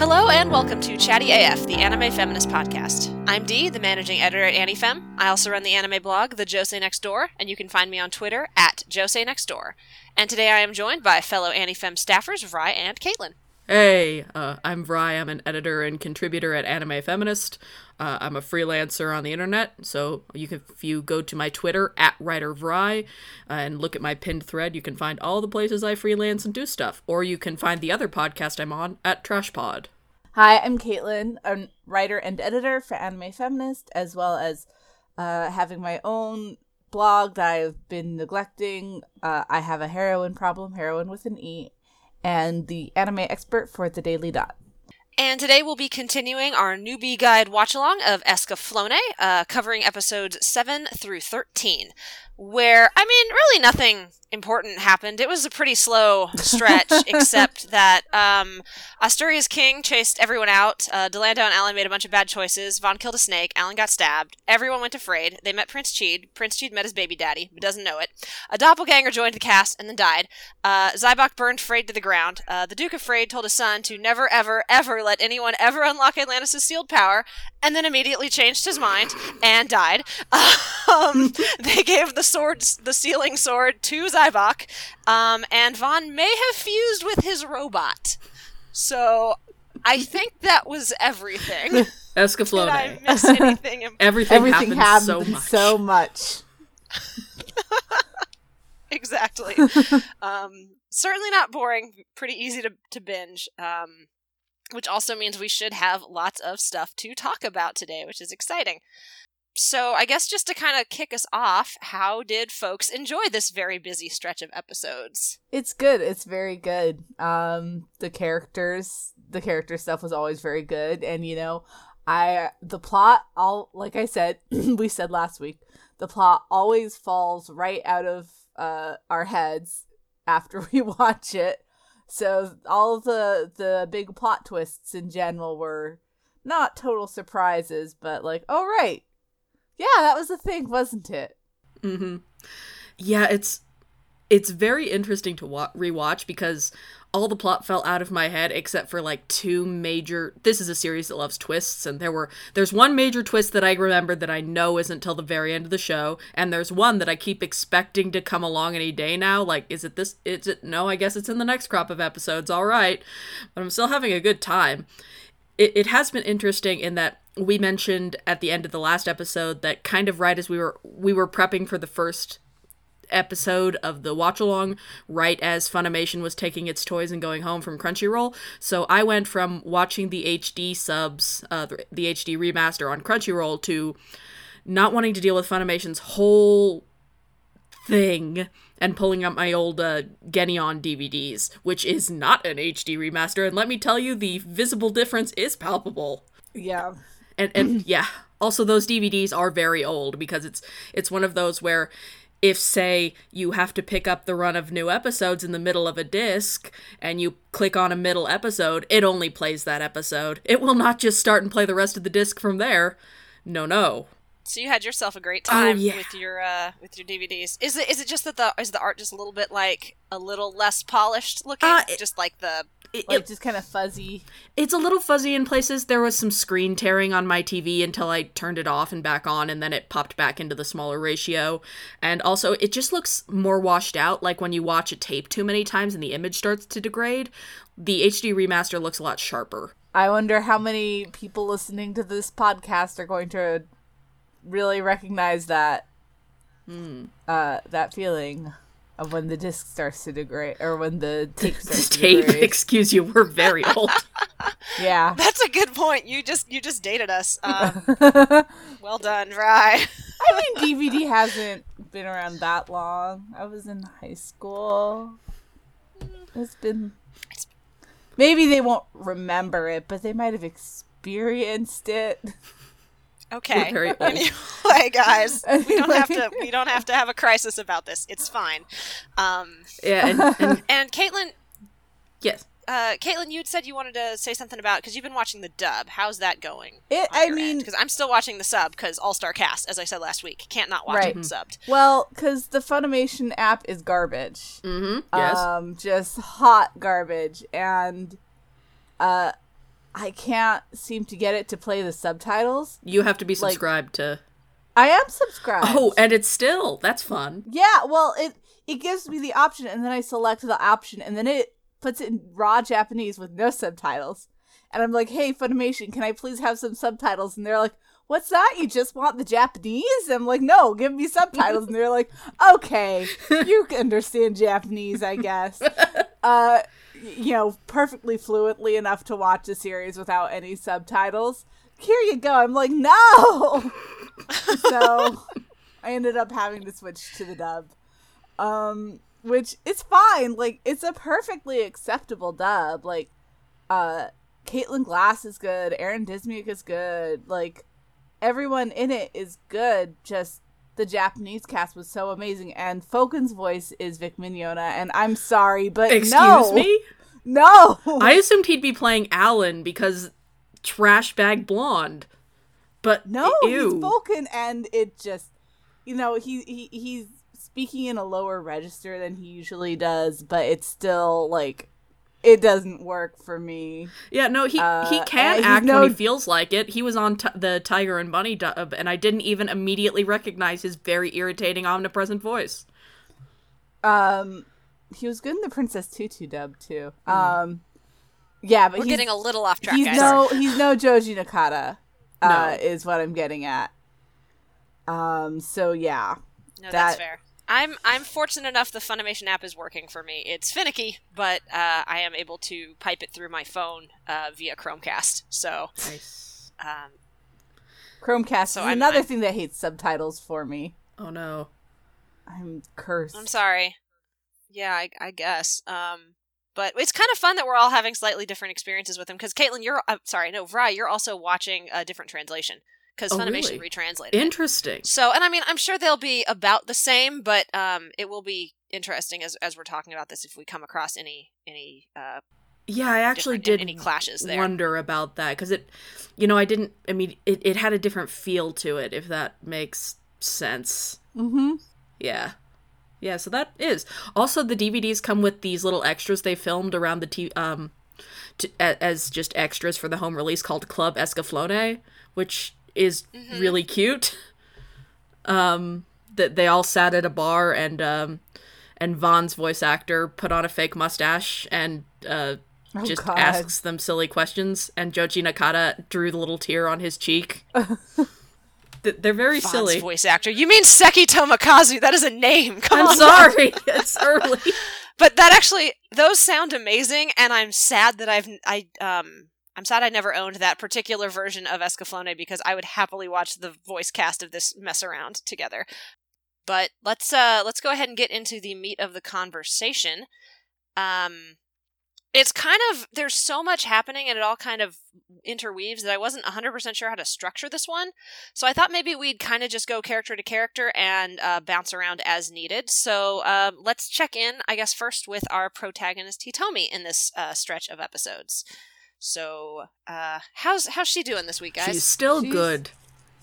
Hello and welcome to Chatty AF, the anime feminist podcast. I'm Dee, the managing editor at AniFem. I also run the anime blog, The Josei Next Door, and you can find me on Twitter at Josei Next Door. And today I am joined by fellow AniFem staffers Vrai and Caitlin. Hey, uh, I'm Vrai. I'm an editor and contributor at Anime Feminist. Uh, I'm a freelancer on the internet, so you can if you go to my Twitter at writer Vrai uh, and look at my pinned thread, you can find all the places I freelance and do stuff. Or you can find the other podcast I'm on at Trash Pod. Hi, I'm Caitlin, a writer and editor for Anime Feminist, as well as uh, having my own blog that I've been neglecting. Uh, I have a heroine problem, heroine with an E, and the anime expert for the Daily Dot. And today we'll be continuing our newbie guide watch along of Escaflowne, uh, covering episodes 7 through 13, where, I mean, really nothing important happened. It was a pretty slow stretch, except that um, Asturia's king chased everyone out. Uh, Dilandau and Allen made a bunch of bad choices. Van killed a snake. Allen got stabbed. Everyone went to Freid. They met Prince Chid. Prince Chid met his baby daddy, but doesn't know it. A doppelganger joined the cast and then died. Uh, Zaibach burned Freid to the ground. Uh, the Duke of Freid told his son to never, ever, ever let anyone ever unlock Atlantis' sealed power, and then immediately changed his mind and died. Um, they gave the swords, the sealing sword, to Zaibach, um, and Van may have fused with his robot. So I think that was everything. Did I Escaflowne. miss anything important? Everything, Everything happened happened so much. so much. exactly. um, certainly not boring. Pretty easy to, to binge. Um, which also means we should have lots of stuff to talk about today, which is exciting. So, I guess just to kind of kick us off, how did folks enjoy this very busy stretch of episodes? It's good. It's very good. Um, the characters, the character stuff was always very good, and you know, I the plot. All like I said, we said last week, the plot always falls right out of uh our heads after we watch it. So all the the big plot twists in general were not total surprises, but like, oh right, yeah, that was the thing, wasn't it? hmm Yeah, it's it's very interesting to wa- rewatch because all the plot fell out of my head except for like two major this is a series that loves twists and there were there's one major twist that I remembered that I know isn't till the very end of the show and there's one that I keep expecting to come along any day now like is it this is it no I guess it's in the next crop of episodes all right but I'm still having a good time. It, it has been interesting in that we mentioned at the end of the last episode that kind of right as we were we were prepping for the first episode of the watch along right as Funimation was taking its toys and going home from Crunchyroll. So I went from watching the HD subs, uh, the, the HD remaster on Crunchyroll to not wanting to deal with Funimation's whole thing and pulling up my old uh, Geneon DVDs, which is not an HD remaster. And let me tell you, the visible difference is palpable Yeah. and and yeah also those dvds are very old because it's it's one of those where if say you have to pick up the run of new episodes in the middle of a disc and you click on a middle episode it only plays that episode it will not just start and play the rest of the disc from there no no So you had yourself a great time yeah. with your uh, with your DVDs. Is it is it just that the is the art just a little bit like a little less polished looking? Uh, it- just like the it, Like it- just kind of fuzzy. it's a little fuzzy in places. There was some screen tearing on my tv until i turned it off and back on and then it popped back into the smaller ratio. And also it just looks more washed out like when you watch a tape too many times and the image starts to degrade. The hd remaster looks a lot sharper. I wonder how many people listening to this podcast are going to really recognize that uh that feeling of when the disc starts to degrade or when the tape starts to tape degrade. excuse you we're very old yeah. That's a good point. You just you just dated us. Um, well done, Vrai. I mean DVD hasn't been around that long. I was in high school. It's been Maybe they won't remember it, but they might have experienced it. Okay. We're very old. Anyway, guys, we don't have to we don't have to have a crisis about this. It's fine. Um, yeah and, and and Caitlin, yes uh, Caitlin, you'd said you wanted to say something about because you've been watching the dub. How's that going? It I mean because I'm still watching the sub because All Star Cast, as I said last week, can't not watch Right. it subbed. well, cuz the Funimation app is garbage. mm-hmm yes um just hot garbage and uh I can't seem to get it to play the subtitles. You have to be Like- subscribed to. I am subscribed. Oh, and it's still that's fun. Yeah, well, it it gives me the option, and then I select the option, and then it puts it in raw Japanese with no subtitles. And I'm like, "Hey, Funimation, can I please have some subtitles?" And they're like, "What's that? You just want the Japanese?" I'm like, "No, give me subtitles." and they're like, "Okay, you can understand Japanese, I guess." Uh, you know, perfectly fluently enough to watch a series without any subtitles. Here you go. I'm like, "No." so I ended up having to switch to the dub. Um, which it's fine. Like it's a perfectly acceptable dub. Like, uh, Caitlin Glass is good. Aaron Dismuke is good. Like, everyone in it is good. Just the Japanese cast was so amazing, and Folken's voice is Vic Mignogna. And I'm sorry, but Excuse no, me. no. I assumed he'd be playing Allen because trash bag blonde. But No, ew. he's Folken, and it just, you know, he, he he's speaking in a lower register than he usually does, but it's still like, it doesn't work for me. Yeah, no, he Uh, he can he's act no- when he feels like it. He was on t- the Tiger and Bunny dub, and I didn't even immediately recognize his very irritating, omnipresent voice. Um, he was good in the Princess Tutu dub too. Um, yeah, but We're he's, getting a little off track, he's guys. no he's no Joji Nakata. Uh, No. is what I'm getting at. Um, so yeah, No, that- that's fair. I'm I'm fortunate enough the Funimation app is working for me. It's finicky, but uh, I am able to pipe it through my phone uh, via Chromecast. So Nice. um, Chromecast So is I'm- another I'm- thing that hates subtitles for me. Oh no. I'm cursed. I'm sorry. Yeah, I, I guess. Um, but it's kind of fun that we're all having slightly different experiences with them. Because Caitlin, you're uh, sorry, no, Vrai, you're also watching a different translation because Oh, Funimation really? retranslated. it. Interesting. So, and I mean, I'm sure they'll be about the same, but um, it will be interesting as as we're talking about this if we come across any any uh Yeah, I actually did any clashes there. wonder about that because it, you know, I didn't. I mean, it, it had a different feel to it. If that makes sense. mm-hmm. Yeah. Yeah, so that is. Also, the DVDs come with these little extras they filmed around the t- um t- a- as just extras for the home release called Club Escaflowne, which is really cute. Um that they all sat at a bar and um and Van's voice actor put on a fake mustache and uh Oh, just God. asks them silly questions and Joji Nakata drew the little tear on his cheek. They're very Van's silly. voice actor. You mean Seki Tomokazu? That is a name. Come I'm on. sorry. it's early. But that actually, those sound amazing, and I'm sad that I've I um I'm sad I never owned that particular version of Escaflowne because I would happily watch the voice cast of this mess around together. But let's uh let's go ahead and get into the meat of the conversation. Um it's kind of there's so much happening and it all kind of interweaves that I wasn't 100% sure how to structure this one. So I thought maybe we'd kind of just go character to character and uh, bounce around as needed. So um, let's check in, I guess, first with our protagonist Hitomi in this uh, stretch of episodes. So uh, how's how's she doing this week, guys? She's still She's- good.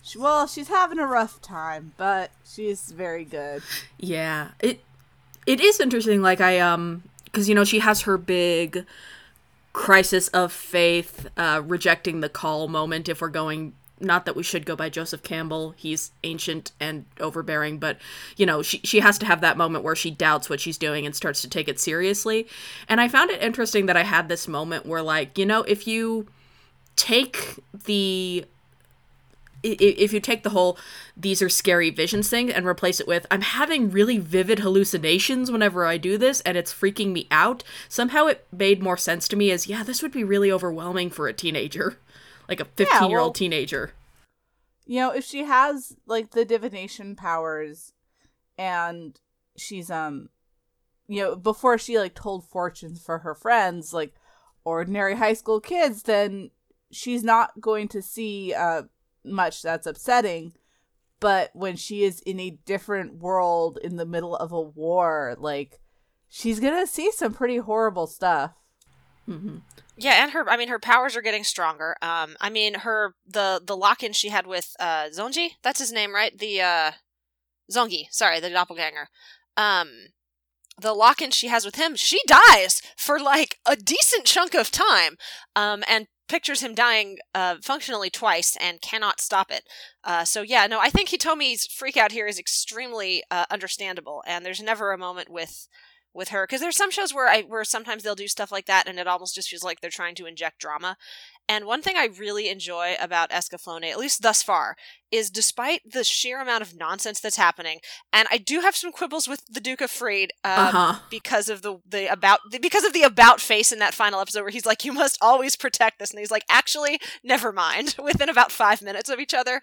She, well, she's having a rough time, but she's very good. Yeah. It it is interesting like I um cuz you know she has her big crisis of faith uh rejecting the call moment if we're going not that we should go by Joseph Campbell. He's ancient and overbearing, but you know, she she has to have that moment where she doubts what she's doing and starts to take it seriously. And I found it interesting that I had this moment where like, you know, if you take the if you take the whole these are scary visions thing and replace it with I'm having really vivid hallucinations whenever I do this and it's freaking me out, somehow it made more sense to me as yeah, this would be really overwhelming for a teenager. Like a 15 year well- old teenager. You know, if she has like the divination powers and she's um you know, before she like told fortunes for her friends, like ordinary high school kids, then she's not going to see uh much that's upsetting. But when she is in a different world in the middle of a war, like she's gonna see some pretty horrible stuff. Yeah, and her I mean her powers are getting stronger. Um I mean her the the lock-in she had with uh Zonji, that's his name, right? The uh Zongi, sorry, the doppelganger. Um the lock-in she has with him, she dies for like a decent chunk of time. Um and pictures him dying uh, functionally twice and cannot stop it. Uh, so yeah, no, I think Hitomi's freak out here is extremely uh, understandable, and there's never a moment with with her because there's some shows where I where sometimes they'll do stuff like that, and it almost just feels like they're trying to inject drama. And one thing I really enjoy about Escaflowne, at least thus far, is despite the sheer amount of nonsense that's happening, and I do have some quibbles with the Duke of Freid um, Uh-huh. because of the the about because of the about face in that final episode where he's like, "You must always protect this," and he's like, "Actually, never mind." Within about five minutes of each other,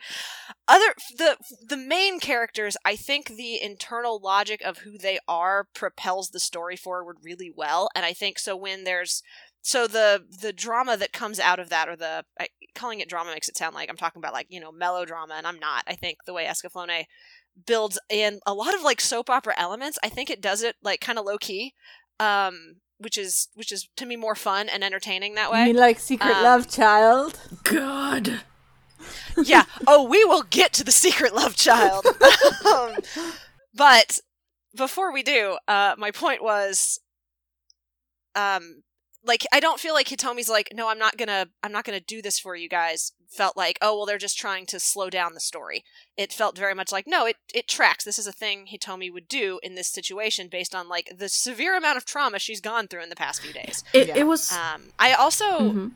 other the the main characters, I think the internal logic of who they are propels the story forward really well, and I think so when there's so the the drama that comes out of that or the I, calling it drama makes it sound like i'm talking about like you know melodrama and i'm not i think the way escaflowne builds in a lot of like soap opera elements i think it does it like kind of low key um which is which is to me more fun and entertaining that You way mean like Secret Um, Love Child? God. yeah. Oh, we will get to the secret love child. um, but before we do, uh, my point was, um, like I don't feel like Hitomi's like, no, I'm not gonna, I'm not gonna do this for you guys. Felt like, oh well, they're just trying to slow down the story. It felt very much like, no, it it tracks. This is a thing Hitomi would do in this situation based on like the severe amount of trauma she's gone through in the past few days. It, Yeah. it was. Um, I also, Mhm.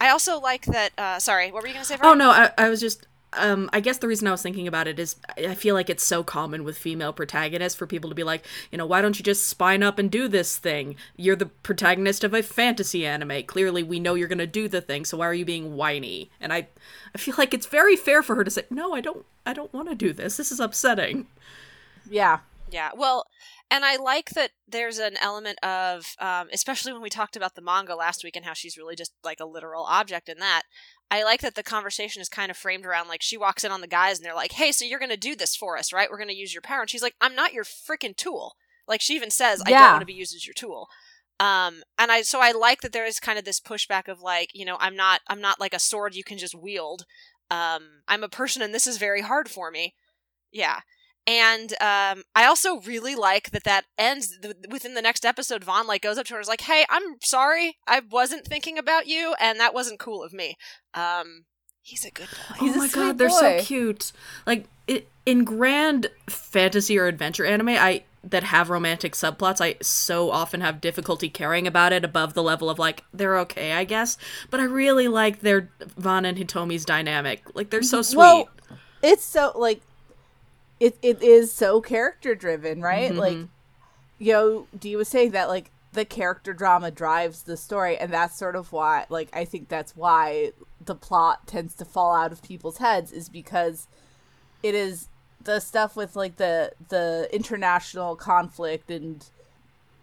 I also like that. Uh, sorry, what were you gonna say? Oh no, I, I was just. Um, I guess the reason I was thinking about it is I feel like it's so common with female protagonists for people to be like, you know, why don't you just spine up and do this thing? You're the protagonist of a fantasy anime. Clearly, we know you're gonna do the thing, so why are you being whiny? And I, I feel like it's very fair for her to say, no, I don't, I don't want to do this. This is upsetting. Yeah. Yeah, well, and I like that there's an element of, um, especially when we talked about the manga last week and how she's really just like a literal object in that. I like that the conversation is kind of framed around like she walks in on the guys and they're like, "Hey, so you're going to do this for us, right? We're going to use your power." And she's like, "I'm not your freaking tool." Like she even says, "I don't want to be used as your tool." Um, and I so I like that there is kind of this pushback of like, you know, I'm not I'm not like a sword you can just wield. Um, I'm a person and this is very hard for me. Yeah. And um, I also really like that that ends th- within the next episode. Van like goes up to her and is like, "Hey, I'm sorry, I wasn't thinking about you, and that wasn't cool of me." Um, he's a good boy. He's oh a my sweet god, they're so cute. Like i in grand fantasy or adventure anime, I that have romantic subplots, I so often have difficulty caring about it above the level of like they're okay, I guess. But I really like their Van and Hitomi's dynamic. Like they're so sweet. Well, it's so like it it is so character driven, right? Mhm. Like you know, Dee was saying that like the character drama drives the story and that's sort of why like I think that's why the plot tends to fall out of people's heads is because it is the stuff with like the the international conflict and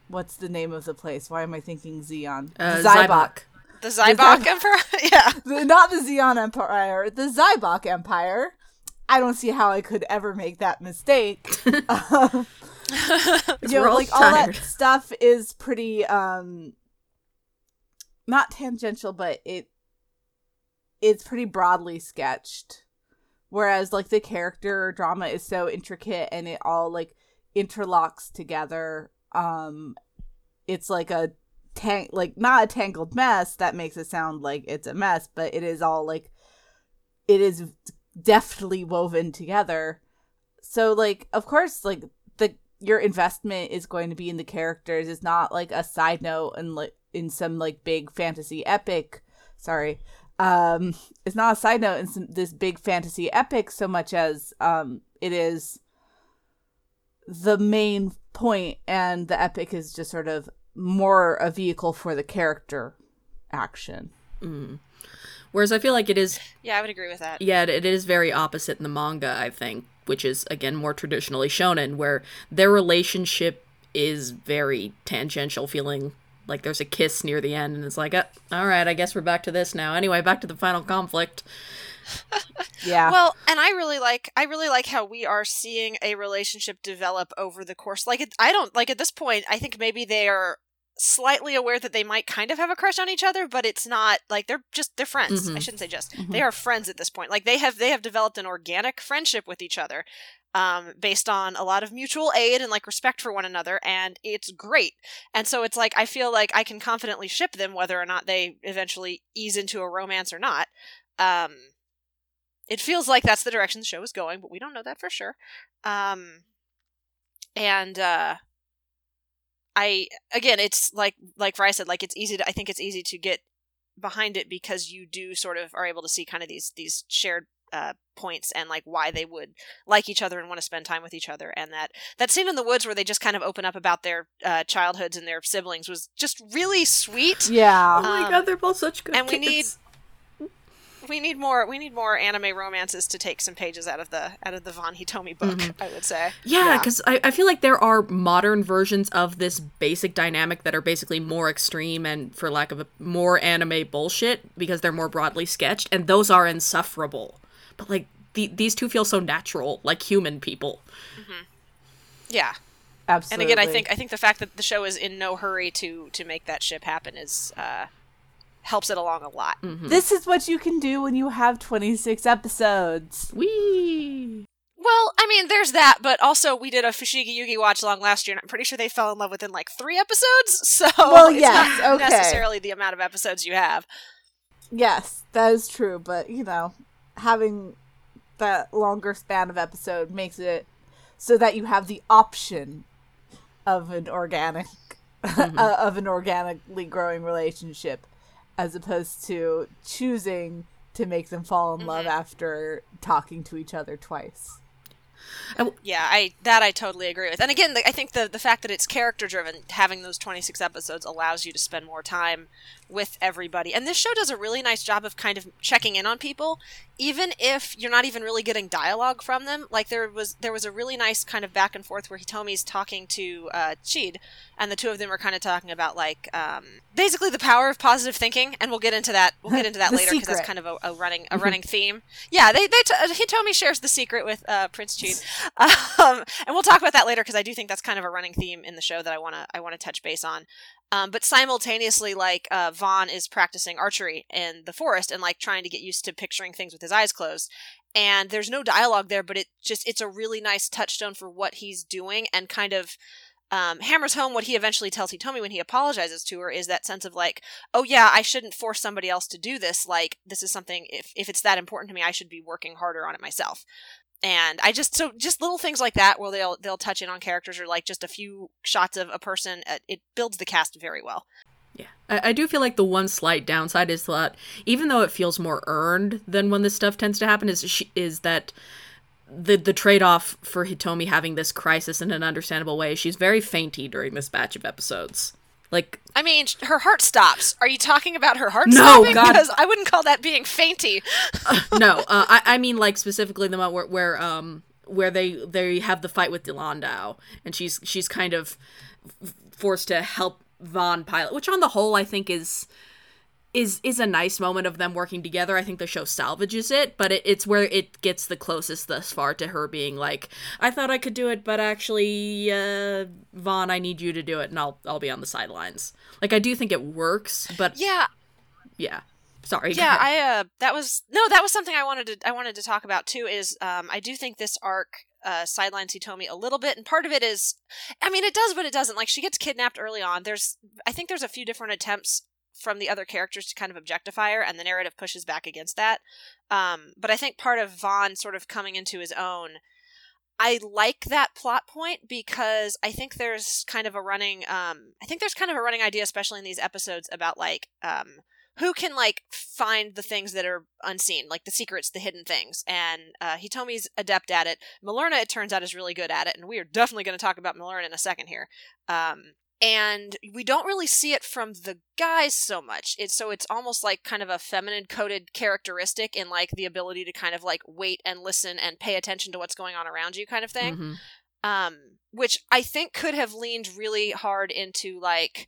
what's the name of the place? Why am I thinking Zeon? uh, Zaibach. The Zaibach Empire. yeah. The- not the Zeon Empire, the Zaibach Empire. I don't see how I could ever make that mistake. Um, you know, like all that stuff is pretty um not tangential, but it it's pretty broadly sketched. Whereas like the character drama is so intricate and it all like interlocks together. Um it's like a tang like not a tangled mess that makes it sound like it's a mess, but it is all like it is deftly woven together. So like of course like the your investment is going to be in the characters. It's not like a side note and like in some like big fantasy epic. Sorry. Um it's not a side note in some, this big fantasy epic so much as um it is the main point and the epic is just sort of more a vehicle for the character action. Whereas I feel like it is Yeah, I would agree with that. Yeah, it- it is very opposite in the manga, I think, which is again more traditionally shonen, where their relationship is very tangential, feeling like there's a kiss near the end, and it's like, uh, all right, I guess we're back to this now. Anyway, back to the final conflict. Yeah. Well, and I really like I really like how we are seeing a relationship develop over the course. Like it, I don't like at this point. I think maybe they are slightly aware that they might kind of have a crush on each other, but it's not like they're just they're friends. I Mhm. shouldn't say just. They are friends at this point. Like they have they have developed an organic friendship with each other. um, based on a lot of mutual aid and like respect for one another, and it's great. And so it's like I feel like I can confidently ship them, whether or not they eventually ease into a romance or not. Um, it feels like that's the direction the show is going, but we don't know that for sure. Um, and uh, I again, it's like like Vrai said, like it's easy to I think it's easy to get behind it because you do sort of are able to see kind of these these shared uh, points and like why they would like each other and want to spend time with each other and that that scene in the woods where they just kind of open up about their uh, childhoods and their siblings was just really sweet Yeah. Oh my Um, god, they're both such good and we kids. We need more we need more anime romances to take some pages out of the out of the Van Hitomi book I would say Yeah, Yeah. because I, I feel like there are modern versions of this basic dynamic that are basically more extreme and, for lack of a more anime bullshit, because they're more broadly sketched, and those are insufferable. But like the, these two feel so natural, like human people. yeah Absolutely. and again I think I think the fact that the show is in no hurry to to make that ship happen is uh helps it along a lot this is what you can do when you have 26 episodes. Wee. Well, I mean, there's that, but also we did a Fushigi Yugi watch along last year, and I'm pretty sure they fell in love within like three episodes. So Well, it's yes, not okay. necessarily the amount of episodes you have. Yes, that is true, but you know, having that longer span of episode makes it so that you have the option of an organic uh, of an organically growing relationship as opposed to choosing to make them fall in love mm-hmm. after talking to each other twice. Yeah, I that I totally agree with. And again, the, I think the the fact that it's character driven, having those 26 episodes allows you to spend more time with everybody. And this show does a really nice job of kind of checking in on people, even if you're not even really getting dialogue from them. Like there was there was a really nice kind of back and forth where Hitomi's talking to uh, Chid, and the two of them are kind of talking about like um, basically the power of positive thinking. And we'll get into that. We'll get into that later because that's kind of a, a running a running theme. Yeah, they they t- Hitomi shares the secret with uh, Prince Chid, um, and we'll talk about that later because I do think that's kind of a running theme in the show that I wanna I wanna touch base on. Um, but simultaneously, like uh, Van is practicing archery in the forest and like trying to get used to picturing things with his eyes closed. And there's no dialogue there, but it just it's a really nice touchstone for what he's doing and kind of um, hammers home what he eventually tells Hitomi when he apologizes to her is that sense of like, oh yeah, I shouldn't force somebody else to do this. Like this is something if if it's that important to me, I should be working harder on it myself. And I just so just little things like that where they'll they'll touch in on characters or like just a few shots of a person. uh, It builds the cast very well. Yeah, I, I do feel like the one slight downside is that even though it feels more earned than when this stuff tends to happen, is she, is that the the trade off for Hitomi having this crisis in an understandable way. She's very fainty during this batch of episodes. Like I mean, her heart stops. Are you talking about her heart No, stopping? God. Because I wouldn't call that being fainty. no, uh, I I mean like specifically the moment where, where um where they they have the fight with Dilandau and she's she's kind of forced to help Van pilot, which on the whole I think is is is a nice moment of them working together. I think the show salvages it, but it, it's where it gets the closest thus far to her being like, "I thought I could do it, but actually, uh, Van, I need you to do it, and I'll I'll be on the sidelines." Like I do think it works, but Yeah, yeah, sorry. yeah. I uh, that was no, that was something I wanted to I wanted to talk about too. Is um, I do think this arc uh sidelines Hitomi a little bit, and part of it is, I mean, it does, but it doesn't. Like she gets kidnapped early on. There's, I think there's a few different attempts from the other characters to kind of objectify her, and the narrative pushes back against that. Um, but I think part of Van sort of coming into his own. I like that plot point because I think there's kind of a running um I think there's kind of a running idea especially in these episodes about like um who can like find the things that are unseen, like the secrets, the hidden things. And uh, Hitomi's adept at it. Millerna, it turns out, is really good at it, and we are definitely going to talk about Millerna in a second here. Um, and we don't really see it from the guys so much. It's so it's almost like kind of a feminine coded characteristic in like the ability to kind of like wait and listen and pay attention to what's going on around you, kind of thing Mhm. um, which I think could have leaned really hard into like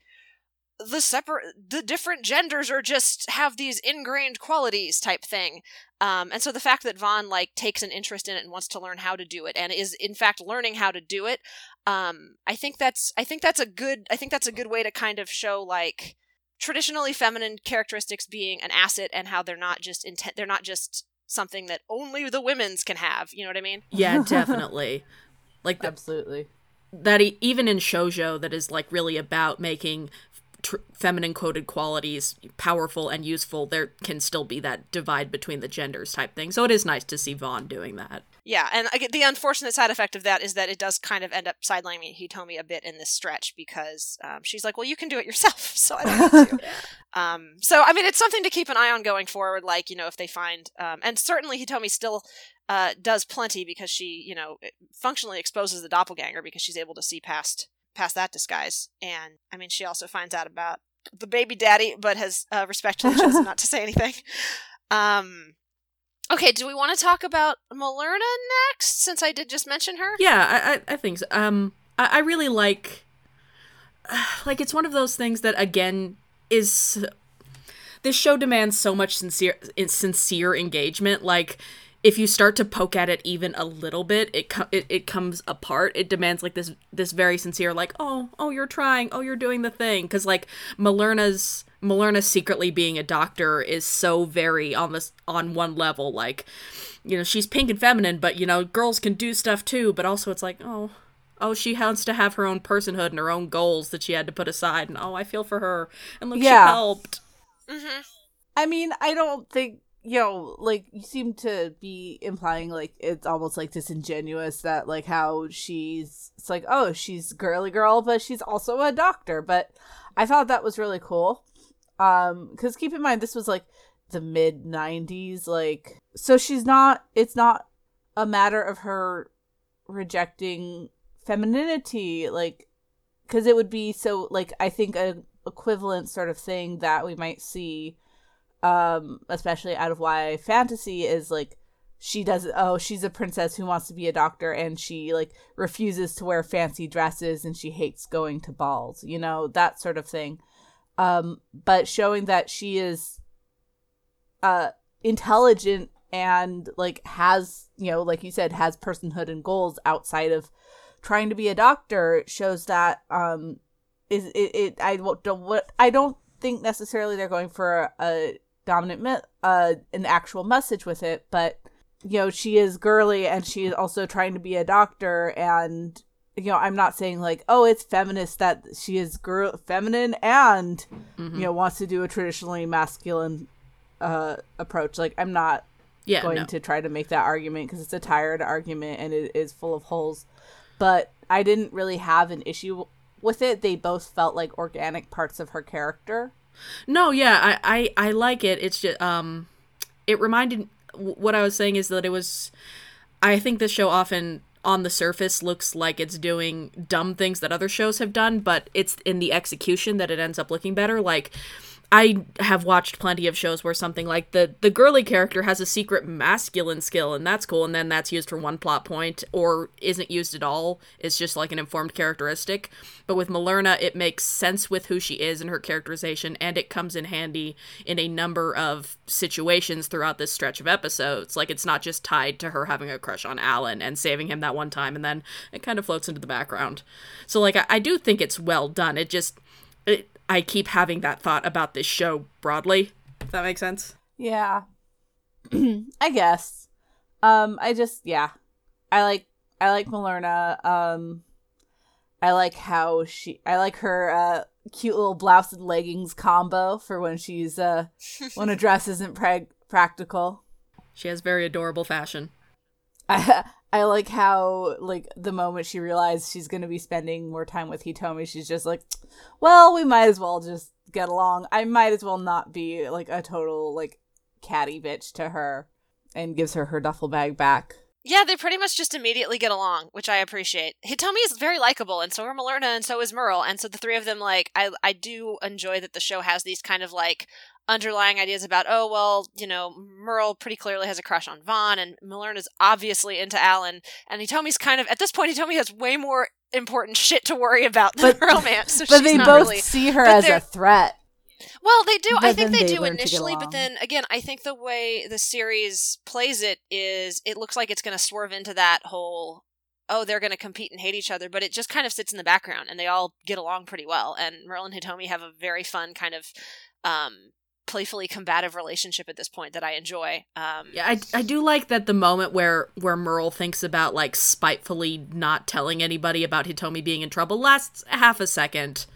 the separate the different genders are just have these ingrained qualities type thing. Um, and so the fact that Van like takes an interest in it and wants to learn how to do it and is in fact learning how to do it, um, I think that's I think that's a good I think that's a good way to kind of show like traditionally feminine characteristics being an asset and how they're not just intent they're not just something that only the women's can have. You know what I mean? Yeah, definitely. like the, Absolutely. that e- even in shojo that is like really about making tr- feminine coded qualities powerful and useful there can still be that divide between the genders type thing so it is nice to see vaughn doing that Yeah, and I get the unfortunate side effect of that is that it does kind of end up sidelining Hitomi a bit in this stretch because um, she's like, "Well, you can do it yourself, so I don't need to." um, so I mean, it's something to keep an eye on going forward. Like you know, if they find, um, and certainly Hitomi still uh, does plenty because she, you know, functionally exposes the doppelganger because she's able to see past past that disguise. And I mean, she also finds out about the baby daddy, but has uh, respectfully chosen not to say anything. Um, okay, do we want to talk about Millerna next? Since I did just mention her. yeah i, I, I think so um I, I really like like it's one of those things that again is this show demands so much sincere sincere engagement like if you start to poke at it even a little bit it, co- it it comes apart it demands like this this very sincere like oh oh you're trying oh you're doing the thing because like millerna's millerna secretly being a doctor is so very on this on one level like you know she's pink and feminine but you know girls can do stuff too but also it's like oh oh she wants to have her own personhood and her own goals that she had to put aside and oh i feel for her and look Yeah. she helped Mm-hmm. I mean, I don't think you know, like you seem to be implying like it's almost like disingenuous that like how she's it's like oh she's girly girl but she's also a doctor. But I thought that was really cool. Um because keep in mind this was like the mid 90s like so she's not it's not a matter of her rejecting femininity like because it would be so like I think a equivalent sort of thing that we might see um especially out of why fantasy is like she does oh she's a princess who wants to be a doctor and she like refuses to wear fancy dresses and she hates going to balls you know that sort of thing. Um but showing that she is uh intelligent and like has you know like you said has personhood and goals outside of trying to be a doctor shows that um is it, it I don't what I don't think necessarily they're going for a, a dominant me- uh an actual message with it but you know she is girly and she is also trying to be a doctor and you know I'm not saying like oh it's feminist that she is girl feminine and you know wants to do a traditionally masculine uh approach like I'm not yeah going no. to try to make that argument because it's a tired argument and it is full of holes. But I didn't really have an issue with it. They both felt like organic parts of her character. No, yeah, I, I, I like it. It's just um, it reminded what I was saying is that it was. I think this show often on the surface looks like it's doing dumb things that other shows have done, but it's in the execution that it ends up looking better. Like. I have watched plenty of shows where something like the the girly character has a secret masculine skill and that's cool and then that's used for one plot point or isn't used at all. It's just like an informed characteristic. But with Millerna it makes sense with who she is and her characterization and it comes in handy in a number of situations throughout this stretch of episodes. Like it's not just tied to her having a crush on Allen and saving him that one time and then it kind of floats into the background. So like I, I do think it's well done. It just I keep having that thought about this show broadly. If that makes sense. Yeah. I guess. Um I just yeah. I like I like Millerna. Um I like how she I like her uh cute little blouse and leggings combo for when she's uh when a dress isn't practical. She has very adorable fashion. I I like how like the moment she realized she's gonna be spending more time with Hitomi, she's just like, well, we might as well just get along. I might as well not be like a total like catty bitch to her, and gives her her duffel bag back. Yeah, they pretty much just immediately get along, which I appreciate. Hitomi is very likable, and so are Millerna, and so is Merle, and so the three of them, like, I I do enjoy that the show has these kind of like underlying ideas about, oh well, you know, Merle pretty clearly has a crush on Van, and Millerna's obviously into Allen, and Hitomi's kind of at this point, Hitomi has way more important shit to worry about than But- romance. So But they both really. see her as a threat. Well, they do. I think they, they do learn to get initially, but then again, I think the way the series plays it is it looks like it's going to swerve into that whole oh, they're going to compete and hate each other, but it just kind of sits in the background and they all get along pretty well. And Merle and Hitomi have a very fun kind of um playfully combative relationship at this point that I enjoy. Um, Yeah, I, I do like that the moment where where Merle thinks about like spitefully not telling anybody about Hitomi being in trouble lasts half a second.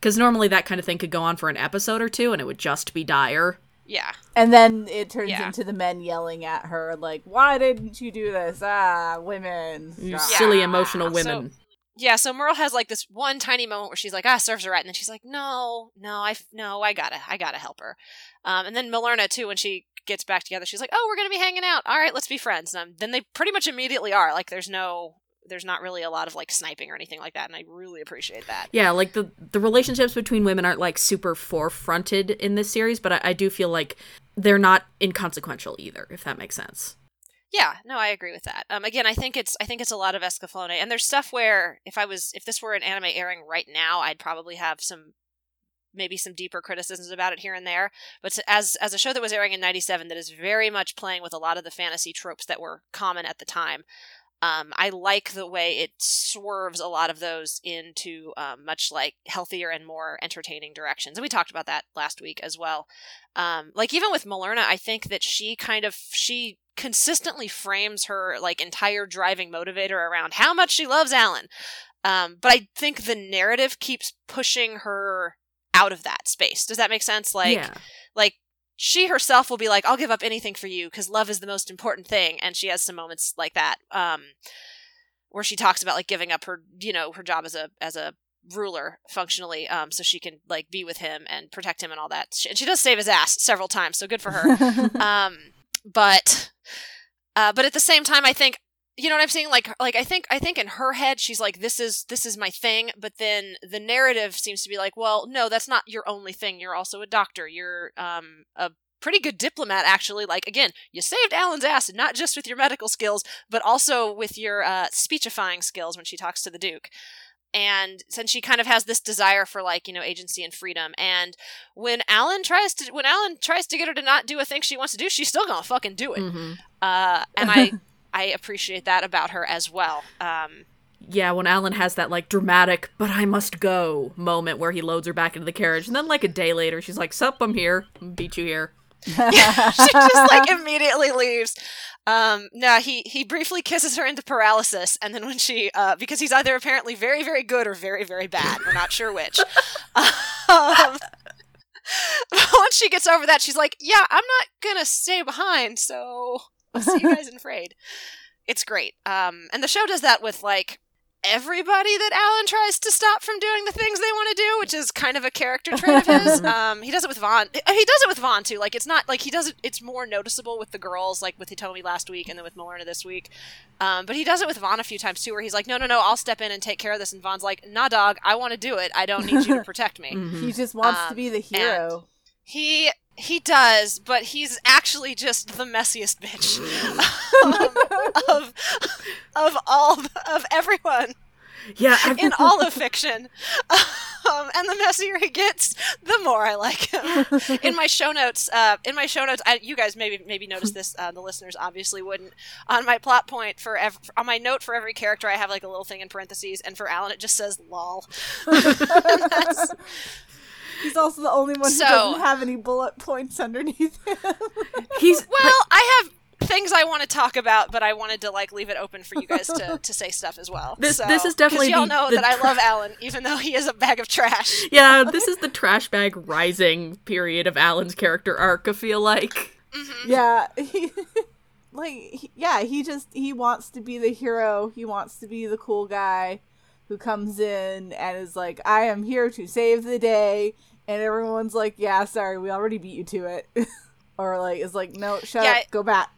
Because normally that kind of thing could go on for an episode or two and it would just be dire. yeah, And then it turns Yeah. into the men yelling at her, like, "Why didn't you do this? Ah, women." You Ah. silly emotional So- women. yeah. So Merle has like this one tiny moment where she's like, "Ah, serves her right," and then she's like, "No, no, I no, I gotta, I gotta help her." Um, and then Millerna too, when she gets back together, she's like, "Oh, we're gonna be hanging out. All right, let's be friends." And um, then they pretty much immediately are. Like, there's no, there's not really a lot of like sniping or anything like that, and I really appreciate that. yeah, like the the relationships between women aren't like super forefronted in this series, but I, I do feel like they're not inconsequential either, if that makes sense. Yeah, no, I agree with that. Um, again, I think it's I think it's a lot of Escaflowne, and there's stuff where if I was if this were an anime airing right now, I'd probably have some maybe some deeper criticisms about it here and there. But as as a show that was airing in '97 that is very much playing with a lot of the fantasy tropes that were common at the time, um, I like the way it swerves a lot of those into um, much like healthier and more entertaining directions. And we talked about that last week as well. Um, like even with Millerna, I think that she kind of she consistently frames her like entire driving motivator around how much she loves Allen. Um, but I think the narrative keeps pushing her out of that space. Does that make sense? Like, yeah. like she herself will be like, "I'll give up anything for you because love is the most important thing," and she has some moments like that, um, where she talks about like giving up her, you know, her job as a as a ruler functionally, um, so she can like be with him and protect him and all that. She, and she does save his ass several times, so good for her. um, but, uh, but at the same time, I think you know what I'm saying. Like, like I think I think in her head, she's like, "This is this is my thing," but then the narrative seems to be like, "Well, no, that's not your only thing. You're also a doctor. You're um a pretty good diplomat, actually. Like, again, you saved Allen's ass, not just with your medical skills, but also with your uh, speechifying skills when she talks to the Duke." And since she kind of has this desire for like you know agency and freedom, and when Allen tries to when Allen tries to get her to not do a thing she wants to do, she's still gonna fucking do it. hmm Uh, and I I appreciate that about her as well. Um, Yeah, when Allen has that like dramatic "but I must go" moment where he loads her back into the carriage, and then like a day later, she's like, "Sup, I'm here. Beat you here." she just like immediately leaves. Um, no, he he briefly kisses her into paralysis, and then when she, uh, because he's either apparently very very good or very very bad, we're not sure which. um, once she gets over that, she's like, "Yeah, I'm not gonna stay behind, so I'll see you guys in Freid." It's great, um, and the show does that with like everybody that Allen tries to stop from doing the things they want to do, which is kind of a character trait of his. um, he does it with Van. He does it with Van too. Like it's not like he does it. It's more noticeable with the girls, like with Hitomi last week, and then with Millerna this week. Um, but he does it with Van a few times too, where he's like, "No, no, no, I'll step in and take care of this," and Van's like, "Nah, dog, I want to do it. I don't need you to protect me." Mhm. he just wants to Um, be the hero. He he does, but he's actually just the messiest bitch of of all of everyone Yeah, in all of fiction. Um, and the messier he gets, the more I like him. in my show notes, uh, in my show notes, I, you guys maybe maybe noticed this. Uh, the listeners obviously wouldn't. On my plot point for ev- on my note for every character, I have like a little thing in parentheses, and for Allen, it just says "lol." That's- He's also the only one So- who doesn't have any bullet points underneath him. he's well, I have things I want to talk about, but I wanted to like leave it open for you guys to, to say stuff as well. This- So- this is 'cause definitely y'all the- know the that I love Allen, even though he is a bag of trash. yeah. This is the trash bag rising period of Allen's character arc. I feel like. Mm-hmm. yeah, he, like yeah, he just he wants to be the hero. He wants to be the cool guy who comes in and is like, "I am here to save the day," and everyone's like, "Yeah, sorry, we already beat you to it," or like is like, "No, shut Yeah, up, go back,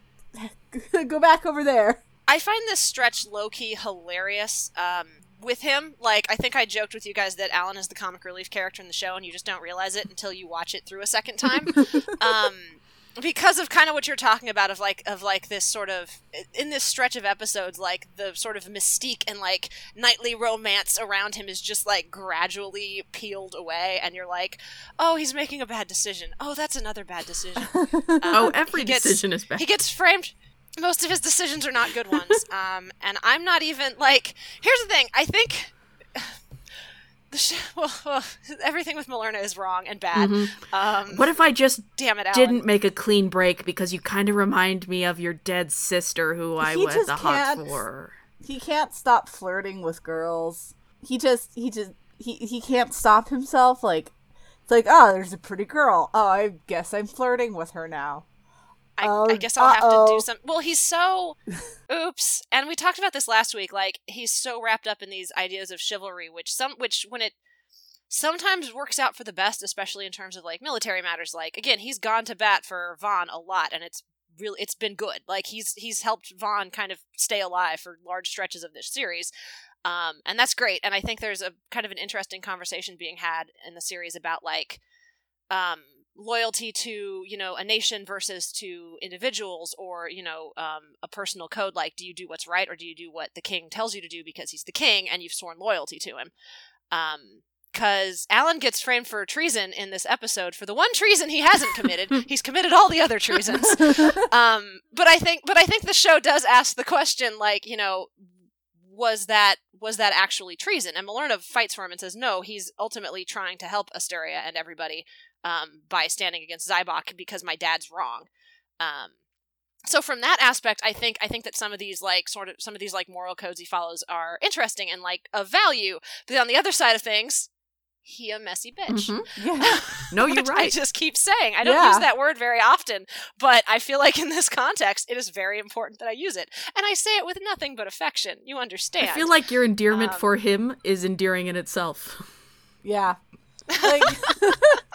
go back over there." I find this stretch low key hilarious. Um, with him, like I think I joked with you guys that Allen is the comic relief character in the show, and you just don't realize it until you watch it through a second time. um, because of kind of what you're talking about of like of like this sort of in this stretch of episodes like the sort of mystique and like knightly romance around him is just like gradually peeled away and you're like oh he's making a bad decision. Oh that's another bad decision. Oh, Um, every he gets- decision is bad. he gets framed. Most of his decisions are not good ones. Um, and i'm not even like here's the thing i think the sh- well, well, everything with Millerna is wrong and bad. Mhm. Um, What if I just damn it, Allen. didn't make a clean break because you kind of remind me of your dead sister who I He went just the hot for? he can't stop flirting with girls. He just he just he he can't stop himself. Like it's like oh, there's a pretty girl. Oh, I guess I'm flirting with her now. I, Oh, I guess I'll have to do some. Well, he's so. Oops. And we talked about this last week. Like he's so wrapped up in these ideas of chivalry, which some, which when it sometimes works out for the best, especially in terms of like military matters. Like again, he's gone to bat for Van a lot, and it's really it's been good. Like he's he's helped Van kind of stay alive for large stretches of this series. Um, and that's great. And I think there's a kind of an interesting conversation being had in the series about like um, loyalty to you know a nation versus to individuals or you know um, a personal code like do you do what's right or do you do what the king tells you to do because he's the king and you've sworn loyalty to him? Um because Allen gets framed for treason in this episode for the one treason he hasn't committed. He's committed all the other treasons. Um but i think but i think the show does ask the question like you know was that was that actually treason? And Millerna fights for him and says no he's ultimately trying to help Asturia and everybody um, by standing against Zaibach because my dad's wrong. Um, so from that aspect, I think I think that some of these like sort of some of these like moral codes he follows are interesting and like of value. But on the other side of things, he a messy bitch. Mhm. Yeah. No, you're right. I just keep saying. I don't Yeah. use that word very often, but I feel like in this context, it is very important that I use it, and I say it with nothing but affection. You understand? I feel like your endearment Um, for him is endearing in itself. yeah. Like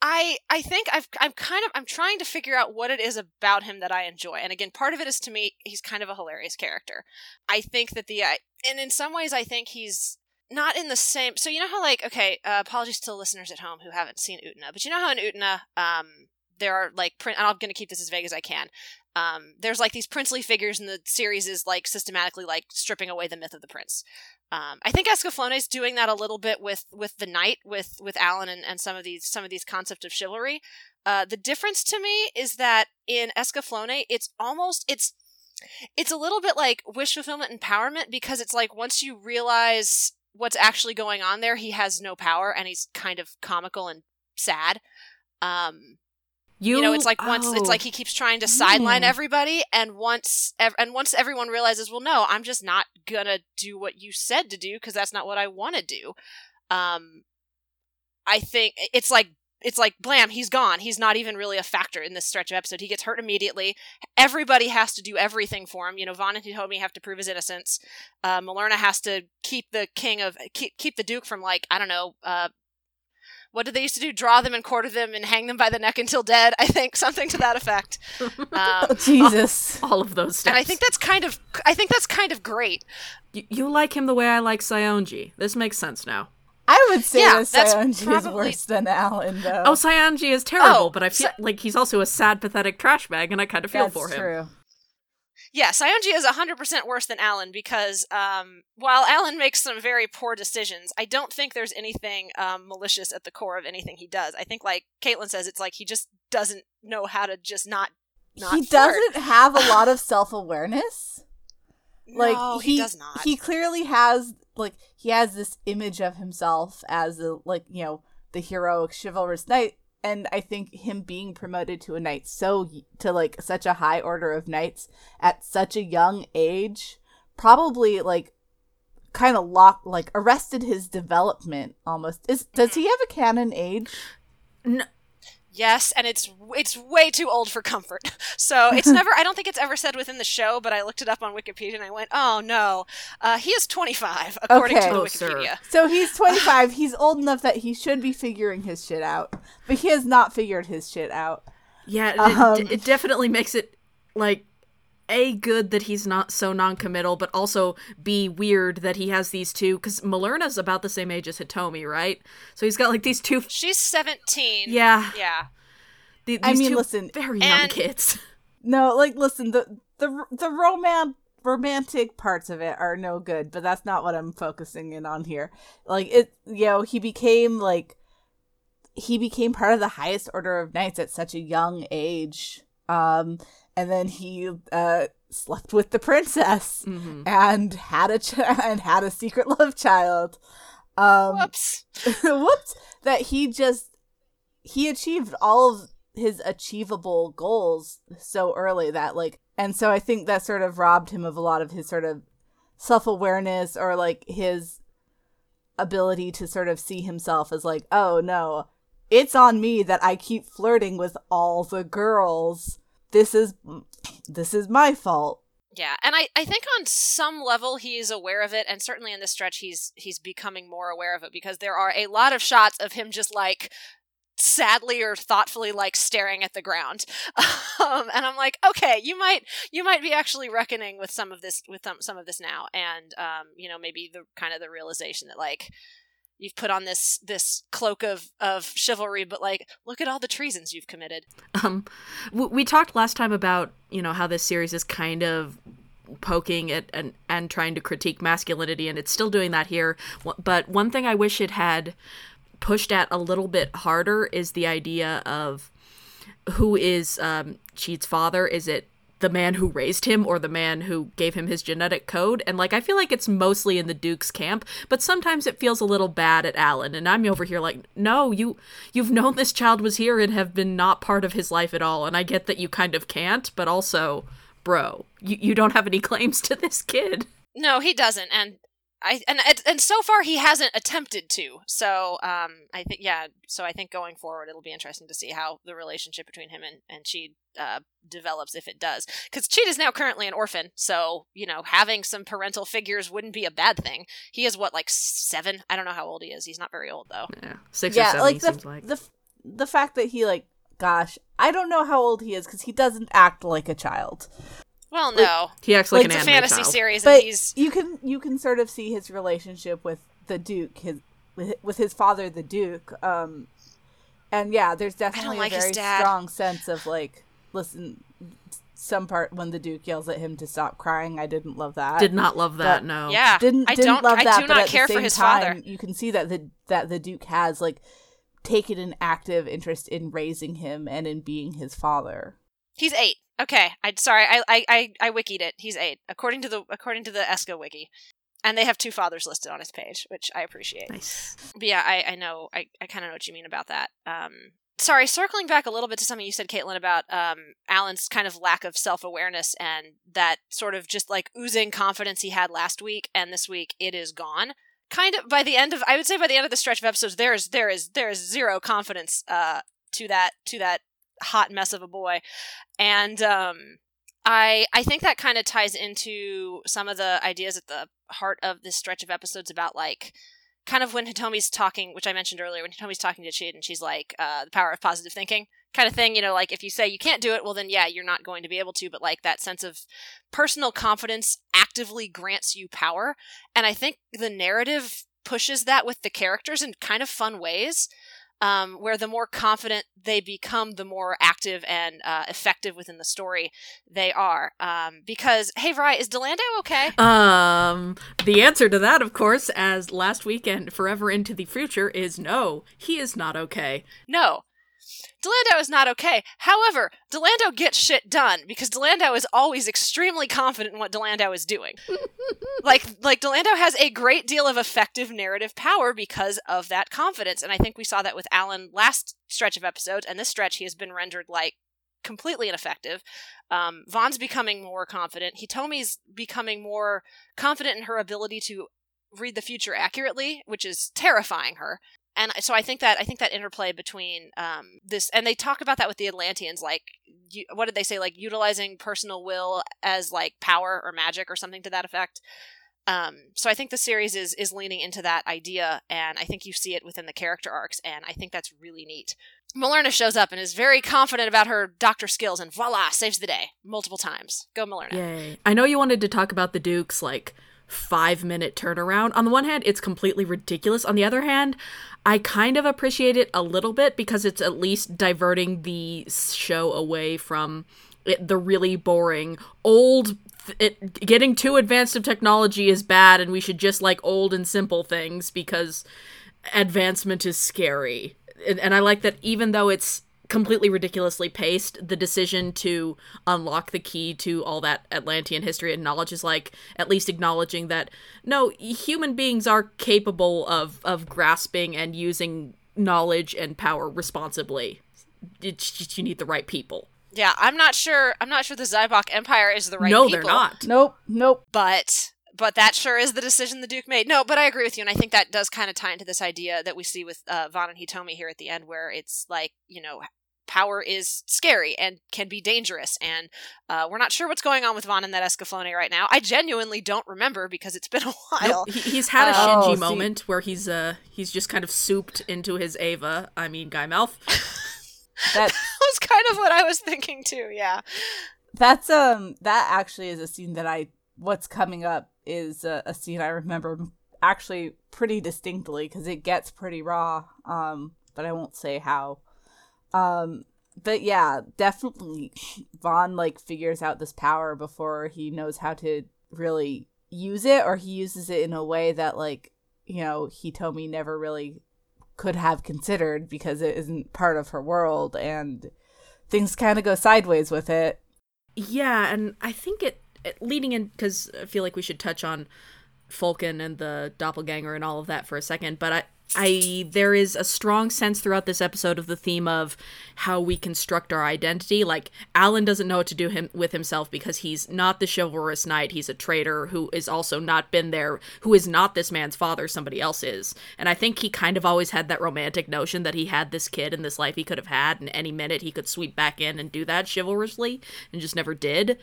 I I think I've I'm kind of I'm trying to figure out what it is about him that I enjoy. And again, part of it is to me he's kind of a hilarious character. I think that the I and in some ways I think he's not in the same so you know how like okay, uh, apologies to listeners at home who haven't seen Utena, but you know how in Utena um there are like print and I'm going to keep this as vague as I can. Um there's like these princely figures and the series is like systematically like stripping away the myth of the prince. Um, I think Escaflowne's doing that a little bit with with the knight, with with Allen and, and some of these some of these concepts of chivalry. Uh, the difference to me is that in Escaflowne, it's almost it's it's a little bit like wish fulfillment empowerment because it's like once you realize what's actually going on there, he has no power and he's kind of comical and sad. Um, you, know, it's like once it's oh. like he keeps trying to sideline everybody, and once ev- and once everyone realizes, well, no, I'm just not gonna do what you said to do because that's not what I want to do. Um, I think it's like it's like blam, he's gone. He's not even really a factor in this stretch of episode. He gets hurt immediately. Everybody has to do everything for him. You know, Van and Hitomi have to prove his innocence. Uh, Millerna has to keep the king of keep keep the duke from like I don't know. Uh, what did they used to do? Draw them and quarter them and hang them by the neck until dead. I think something to that effect. Um, oh, Jesus. all of those steps. and I think that's kind of I think that's kind of great. you, you like him the way I like Saionji. This makes sense now. I would say Yeah, that that's Saionji is worse than Allen, though. Oh, Saionji is terrible, Oh, but I feel Sa- like he's also a sad, pathetic trash bag, and I kind of feel That's for him. true. Yeah, Saionji is 100% worse than Allen because um, while Allen makes some very poor decisions, I don't think there's anything um, malicious at the core of anything he does. I think, like Caitlin says, it's like he just doesn't know how to just not. not He flirt. doesn't have a lot of self awareness. Like no, he, he, does not. He clearly has like he has this image of himself as a like you know the heroic chivalrous knight, and I think him being promoted to a knight so to like such a high order of knights at such a young age probably like kind of locked like arrested his development almost. Is does he have a canon age? N- Yes, and it's it's way too old for comfort. So it's never. I don't think it's ever said within the show, but I looked it up on Wikipedia and I went, "Oh no, uh, he is 25 according Okay. to the Oh, sir. Wikipedia." So he's 25. he's old enough that he should be figuring his shit out, but he has not figured his shit out. Yeah, Um, it, it definitely makes it like a good that he's not so non-committal, but also b weird that he has these two because Malerna's about the same age as Hitomi, right? So he's got like these two. She's 17. Yeah, Yeah. the- I mean, two listen, very young and- kids. No, like listen, the the the roman romantic parts of it are no good, but that's not what I'm focusing in on here. Like it, you know, he became like he became part of the highest order of knights at such a young age. Um, and then he uh, slept with the princess Mhm. and had a ch- and had a secret love child. Um, Whoops. whoops that he just he achieved all of his achievable goals so early that like and so i think that sort of robbed him of a lot of his sort of self-awareness or like his ability to sort of see himself as like oh no it's on me that i keep flirting with all the girls this is this is my fault. Yeah, and I, I think on some level he is aware of it, and certainly in this stretch he's he's becoming more aware of it because there are a lot of shots of him just like sadly or thoughtfully like staring at the ground, um, and I'm like, okay, you might you might be actually reckoning with some of this with some, some of this now, and um, you know maybe the kind of the realization that like you've put on this this cloak of of chivalry, but like look at all the treasons you've committed. Um, we talked last time about you know how this series is kind of poking at and and trying to critique masculinity, and it's still doing that here. But one thing I wish it had pushed at a little bit harder is the idea of who is um, Chid's father. Is it the man who raised him or the man who gave him his genetic code? And like, I feel like it's mostly in the Duke's camp, but sometimes it feels a little bad at Allen. And I'm over here like, no, you you've known this child was here and have been not part of his life at all. And I get that you kind of can't, but also, bro, you you don't have any claims to this kid. No, he doesn't, and I and and- and so far he hasn't attempted to. So um, I think yeah. So I think going forward it'll be interesting to see how the relationship between him and and Chid uh, develops if it does. Because Chid is now currently an orphan, so you know having some parental figures wouldn't be a bad thing. He is what like seven. I don't know how old he is. He's not very old though. Yeah, six or seven. like he the, seems like. the the fact that he like gosh i don't know how old he is because he doesn't act like a child Well, no, he acts like, like, an it's a fantasy child. series, but and he's you can you can sort of see his relationship with the duke his with, with his father the duke um and yeah there's definitely like a very strong sense of like listen some part when the duke yells at him to stop crying i didn't love that Did not love that. But- no. yeah. didn't I didn't don't. love I that do but not at the care for same his time, father. you can see that the that the duke has like taken an active interest in raising him and in being his father He's eight. Okay, I sorry, I I I, I wikied it. He's eight according to the according to the Esca wiki, and they have two fathers listed on his page, which I appreciate. Nice. But yeah, I I know I I kind of know what you mean about that. Um, sorry, circling back a little bit to something you said, Caitlin, about um Allen's kind of lack of self awareness and that sort of just like oozing confidence he had last week, and this week it is gone. Kind of by the end of I would say by the end of the stretch of episodes, there is there is there is zero confidence uh to that to that hot mess of a boy. And um i i think that kind of ties into some of the ideas at the heart of this stretch of episodes about like kind of when hitomi's talking which i mentioned earlier when hitomi's talking to chid and she's like uh the power of positive thinking kind of thing you know like if you say you can't do it well then yeah you're not going to be able to but like that sense of personal confidence actively grants you power. And i think the narrative pushes that with the characters in kind of fun ways um, where the more confident they become, the more active and uh, effective within the story they are. Um, because, hey, Vrai, is Dilandau okay? Um, the answer to that, of course, as last weekend, forever into the future, is no. He is not okay. No. Dilandau is not okay. However, Dilandau gets shit done because Dilandau is always extremely confident in what Dilandau is doing. like like Dilandau has a great deal of effective narrative power because of that confidence, and I think we saw that with Allen last stretch of episodes, and this stretch he has been rendered like completely ineffective. Um, Van's becoming more confident. Hitomi's becoming more confident in her ability to read the future accurately, which is terrifying her and so I think that I think that interplay between um, this and they talk about that with the Atlanteans, like you, what did they say, like utilizing personal will as like power or magic or something to that effect. Um, so I think the series is is leaning into that idea, and I think you see it within the character arcs, and I think that's really neat. Millerna shows up and is very confident about her doctor skills, and voila, saves the day multiple times. Go Millerna. Yay. I know you wanted to talk about the Duke's, like, five minute turnaround. On the one hand, it's completely ridiculous. On the other hand, I kind of appreciate it a little bit because it's at least diverting the show away from it, the really boring old. It, getting too advanced of technology is bad, and we should just like old and simple things because advancement is scary. And, and I like that even though it's completely ridiculously paced. The decision to unlock the key to all that Atlantean history and knowledge is like at least acknowledging that no, human beings are capable of of grasping and using knowledge and power responsibly. It's just you need the right people. Yeah, I'm not sure. I'm not sure the Zaibach Empire is the right. no, people, they're not. Nope, nope. But but that sure is the decision the Duke made. No, but I agree with you, and I think that does kind of tie into this idea that we see with uh, Van and Hitomi here at the end, where it's like you know power is scary and can be dangerous and uh, we're not sure what's going on with Van and that Escaflowne right now. I genuinely don't remember because it's been a while. Nope. He, he's had a Oh, Shinji see- moment where he's uh he's just kind of souped into his Eva. I mean, Guymelef. That That was kind of what I was thinking too. Yeah. that's um that actually is a scene that I what's coming up is a, a scene I remember actually pretty distinctly because it gets pretty raw. Um, but I won't say how. Um, but yeah, definitely Van like figures out this power before he knows how to really use it, or he uses it in a way that like you know Hitomi never really could have considered because it isn't part of her world, and things kind of go sideways with it. Yeah, and I think it, it leading in because I feel like we should touch on Folken and the doppelganger and all of that for a second, but I I there is a strong sense throughout this episode of the theme of how we construct our identity. Like Allen doesn't know what to do him with himself because he's not the chivalrous knight. He's a traitor who is also not been there, who is not this man's father. Somebody else is, and I think he kind of always had that romantic notion that he had this kid in this life he could have had, and any minute he could sweep back in and do that chivalrously, and just never did.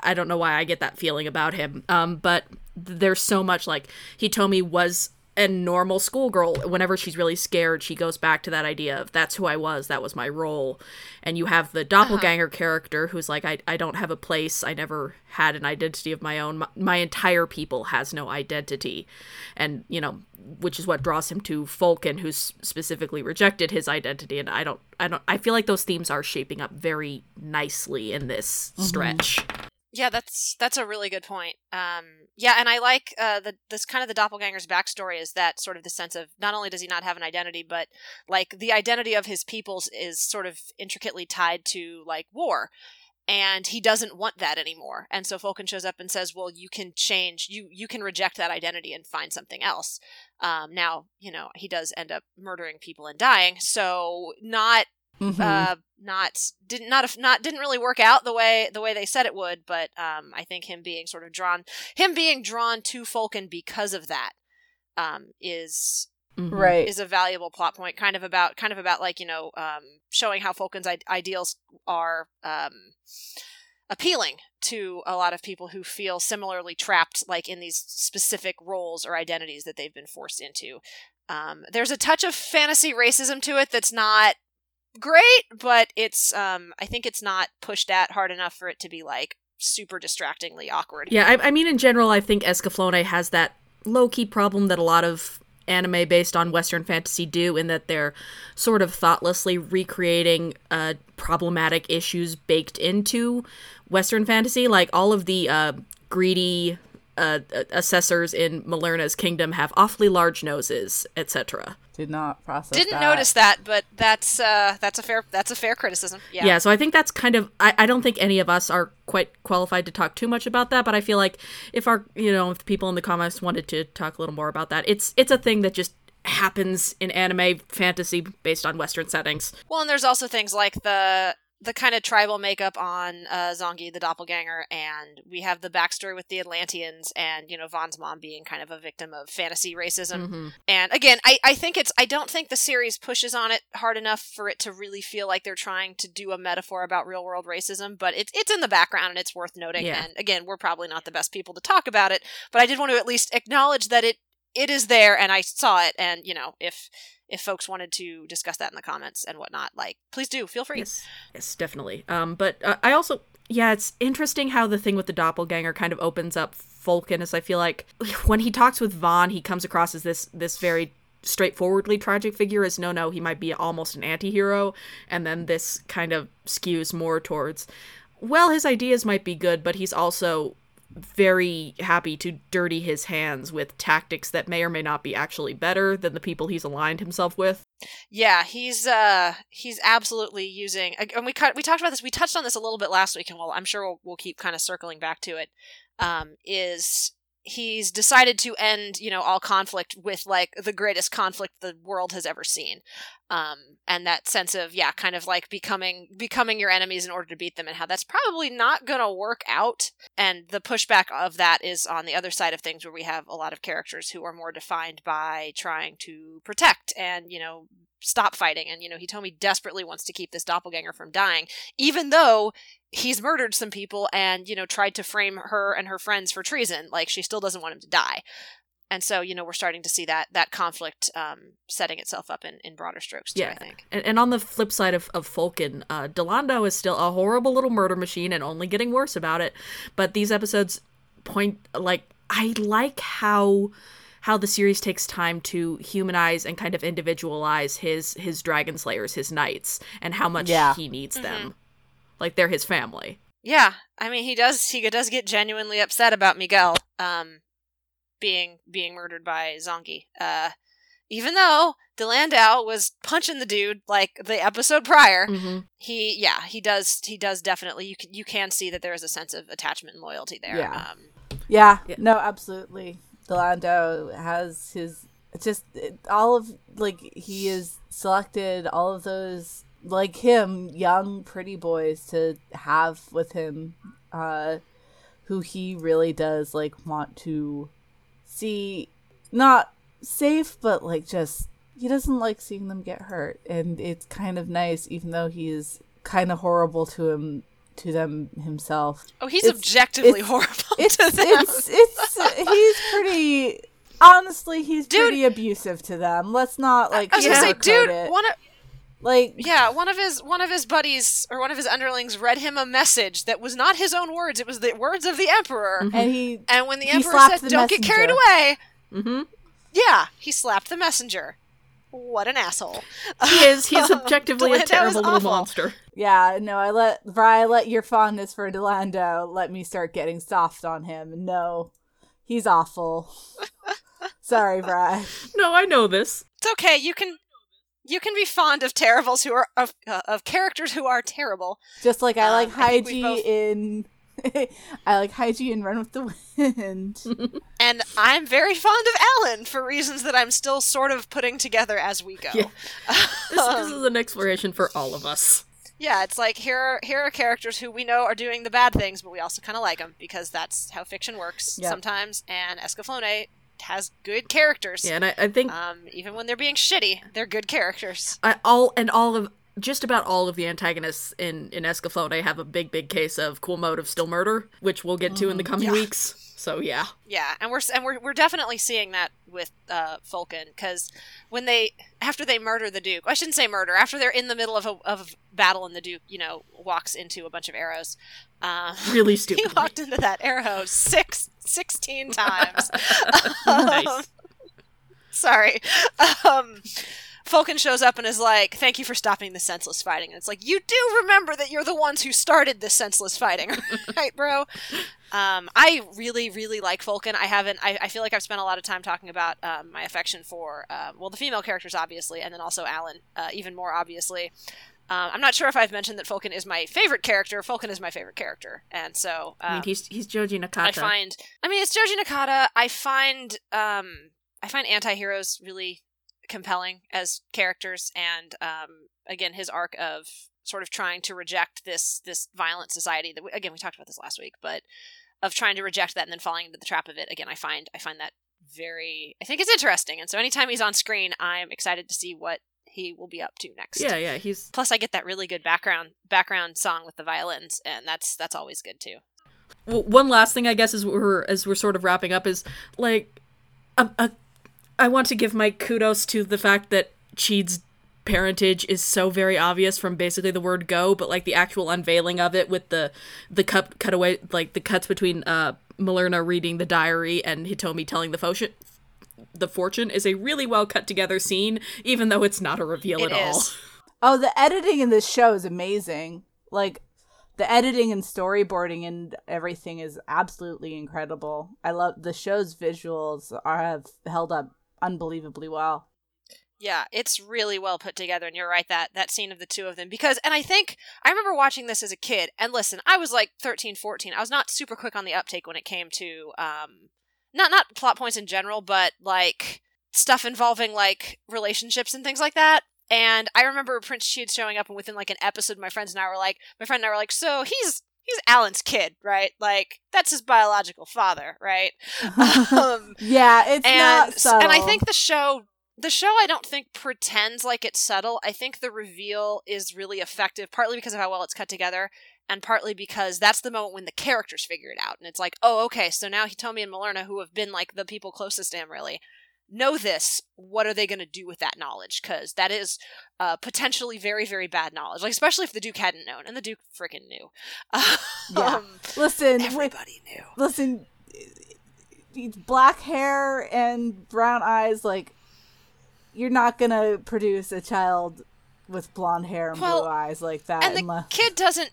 I don't know why I get that feeling about him. Um, but there's so much like Hitomi was a normal schoolgirl. Whenever she's really scared, she goes back to that idea of that's who I was, that was my role. And you have the uh-huh. doppelganger character who's like, I, I don't have a place, I never had an identity of my own. My, my entire people has no identity. And, you know, which is what draws him to Folken, who's specifically rejected his identity. And I don't, I don't, I feel like those themes are shaping up very nicely in this mm-hmm. stretch. Yeah, that's that's a really good point. Um, yeah, and I like uh, the this kind of the doppelganger's backstory is that sort of the sense of not only does he not have an identity, but like the identity of his peoples is sort of intricately tied to like war, and he doesn't want that anymore. And so Folken shows up and says, "Well, you can change. You you can reject that identity and find something else." Um, now, you know, he does end up murdering people and dying, so not Mhm. uh not didn't not not didn't really work out the way the way they said it would but um i think him being sort of drawn him being drawn to Folken because of that um is Mhm. right. is a valuable plot point kind of about kind of about like you know um showing how Folken's I- ideals are um appealing to a lot of people who feel similarly trapped like in these specific roles or identities that they've been forced into um there's a touch of fantasy racism to it that's not great, but it's um I think it's not pushed at hard enough for it to be like super distractingly awkward. Yeah, I, I mean, in general, I think Escaflowne has that low key problem that a lot of anime based on Western fantasy do, in that they're sort of thoughtlessly recreating uh, problematic issues baked into Western fantasy. Like all of the uh, greedy uh, assessors in Millerna's kingdom have awfully large noses, etc. Did not process. Didn't that. notice that, but that's uh that's a fair that's a fair criticism. Yeah. Yeah. so I think that's kind of I, I don't think any of us are quite qualified to talk too much about that, but I feel like if our you know, if the people in the comments wanted to talk a little more about that, it's it's a thing that just happens in anime fantasy based on Western settings. Well, and there's also things like the the kind of tribal makeup on uh, Zongi, the doppelganger, and we have the backstory with the Atlanteans, and you know Van's mom being kind of a victim of fantasy racism. Mm-hmm. And again, I, I think it's I don't think the series pushes on it hard enough for it to really feel like they're trying to do a metaphor about real world racism, but it's it's in the background and it's worth noting. Yeah. And again, we're probably not the best people to talk about it, but I did want to at least acknowledge that it it is there and I saw it and you know, if if folks wanted to discuss that in the comments and whatnot, like please do, feel free. Yes, yes, definitely. Um, but uh, I also, yeah, it's interesting how the thing with the doppelganger kind of opens up Folken, as I feel like when he talks with Van, he comes across as this this very straightforwardly tragic figure. As no, no, he might be almost an anti-hero, and then this kind of skews more towards, well, his ideas might be good, but he's also very happy to dirty his hands with tactics that may or may not be actually better than the people he's aligned himself with. Yeah, he's uh he's absolutely using and we we talked about this we touched on this a little bit last week and well I'm sure we'll, we'll keep kind of circling back to it um is he's decided to end you know all conflict with like the greatest conflict the world has ever seen. Um and that sense of yeah kind of like becoming becoming your enemies in order to beat them and how that's probably not going to work out. And the pushback of that is on the other side of things where we have a lot of characters who are more defined by trying to protect and you know stop fighting. And you know Hitomi desperately wants to keep this doppelganger from dying even though he's murdered some people and you know tried to frame her and her friends for treason like she still doesn't want him to die and so you know we're starting to see that that conflict um, setting itself up in, in broader strokes too, Yeah. i think And, and on the flip side of, of Folken, uh, Dilandau is still a horrible little murder machine and only getting worse about it. But these episodes point like I like how how the series takes time to humanize and kind of individualize his his dragon slayers, his knights, and how much Yeah. he needs Mm-hmm. them. Like they're his family. yeah i mean he does he does get genuinely upset about miguel um being being murdered by zongi uh even though Dilandau was punching the dude like the episode prior Mm-hmm. he yeah he does he does definitely you can you can see that there is a sense of attachment and loyalty there Yeah. um Yeah, Yeah. no, absolutely. Dilandau has his just it, all of like he is selected all of those like him young pretty boys to have with him uh who he really does like want to see not safe but like just he doesn't like seeing them get hurt and it's kind of nice even though he is kind of horrible to him to them himself oh he's It's- objectively it's- horrible it's to them it's it's he's pretty honestly he's Dude. pretty abusive to them let's not like I was gonna say, dude, it. one of like yeah, one of his one of his buddies or one of his underlings read him a message that was not his own words; it was the words of the emperor. and he And when the emperor said, the "Don't get carried away," Mm-hmm. yeah, he slapped the messenger. What an asshole! He is. He's objectively a terrible little awful. monster. yeah no i let Vrai, let your fondness for Dilandau let me start getting soft on him no he's awful sorry Vrai. No, I know this. It's okay. You can you can be fond of terribles who are of uh, of characters who are terrible. just like i like Um, I think we Haiji both- in i like Haiji in run with the wind And I'm very fond of Allen for reasons that I'm still sort of putting together as we go. Yeah. This, this is an exploration for all of us. Yeah, it's like here are here are characters who we know are doing the bad things, but we also kind of like them because that's how fiction works Yep. sometimes. And Escaflowne has good characters. Yeah, and I, I think Um, even when they're being shitty, they're good characters. I, all and all of just about all of the antagonists in in Escaflowne have a big big case of cool motive still murder, which we'll get to in the coming Yeah. weeks. So yeah, Yeah, and we're and we're we're definitely seeing that with uh, Folken because when they after they murder the Duke, I shouldn't say murder. After they're in the middle of a of a battle and the Duke, you know, walks into a bunch of arrows. Uh, really stupid. he walked into that arrow six, 16 times. Nice. Sorry. Um, Folken shows up and is like, "Thank you for stopping the senseless fighting." And it's like, you do remember that you're the ones who started this senseless fighting, right, bro? Um, I really, really like Folken. I haven't. I, I feel like I've spent a lot of time talking about um, my affection for, uh, well, the female characters, obviously, and then also Allen, uh, even more obviously. Um, I'm not sure if I've mentioned that Folken is my favorite character. Folken is my favorite character, and so um, I mean, he's he's Joji Nakata. I find I mean it's Joji Nakata. I find um I find anti-heroes really compelling as characters and um again his arc of sort of trying to reject this this violent society that we, again we talked about this last week but of trying to reject that and then falling into the trap of it again I find I find that very I think it's interesting and so anytime he's on screen I'm excited to see what he will be up to next. yeah, yeah, he's Plus I get that really good background background song with the violins and that's that's always good too. well, one last thing I guess as we're as we're sort of wrapping up is like a, a, I want to give my kudos to the fact that Chid's parentage is so very obvious from basically the word go, but like the actual unveiling of it with the the cut cutaway like the cuts between uh Millerna reading the diary and Hitomi telling the fortune the fortune is a really well cut together scene, even though it's not a reveal It at all. Oh, the editing in this show is amazing. Like the editing and storyboarding and everything is absolutely incredible. I love the show's visuals are have held up unbelievably well. Yeah, it's really well put together, and you're right that that scene of the two of them because, and I think I remember watching this as a kid. And listen, I was like 13, 14. I was not super quick on the uptake when it came to um, not not plot points in general, but like stuff involving like relationships and things like that. And I remember Prince Chid showing up, and within like an episode, my friends and I were like, my friend and I were like, so he's he's Allen's kid, right? Like that's his biological father, right? um, yeah, it's and not subtle. and I think the show the show I don't think pretends like it's subtle. I think the reveal is really effective, partly because of how well it's cut together, and partly because that's the moment when the characters figure it out. And it's like, oh, okay, so now Hitomi and Millerna, who have been like the people closest to him, really know this. What are they going to do with that knowledge? Because that is uh, potentially very, very bad knowledge. Like especially if the Duke hadn't known, and the Duke freaking knew. yeah. Um, listen, everybody knew. listen, black hair and brown eyes, like you're not gonna produce a child with blonde hair and Well, blue eyes like that and the unless kid doesn't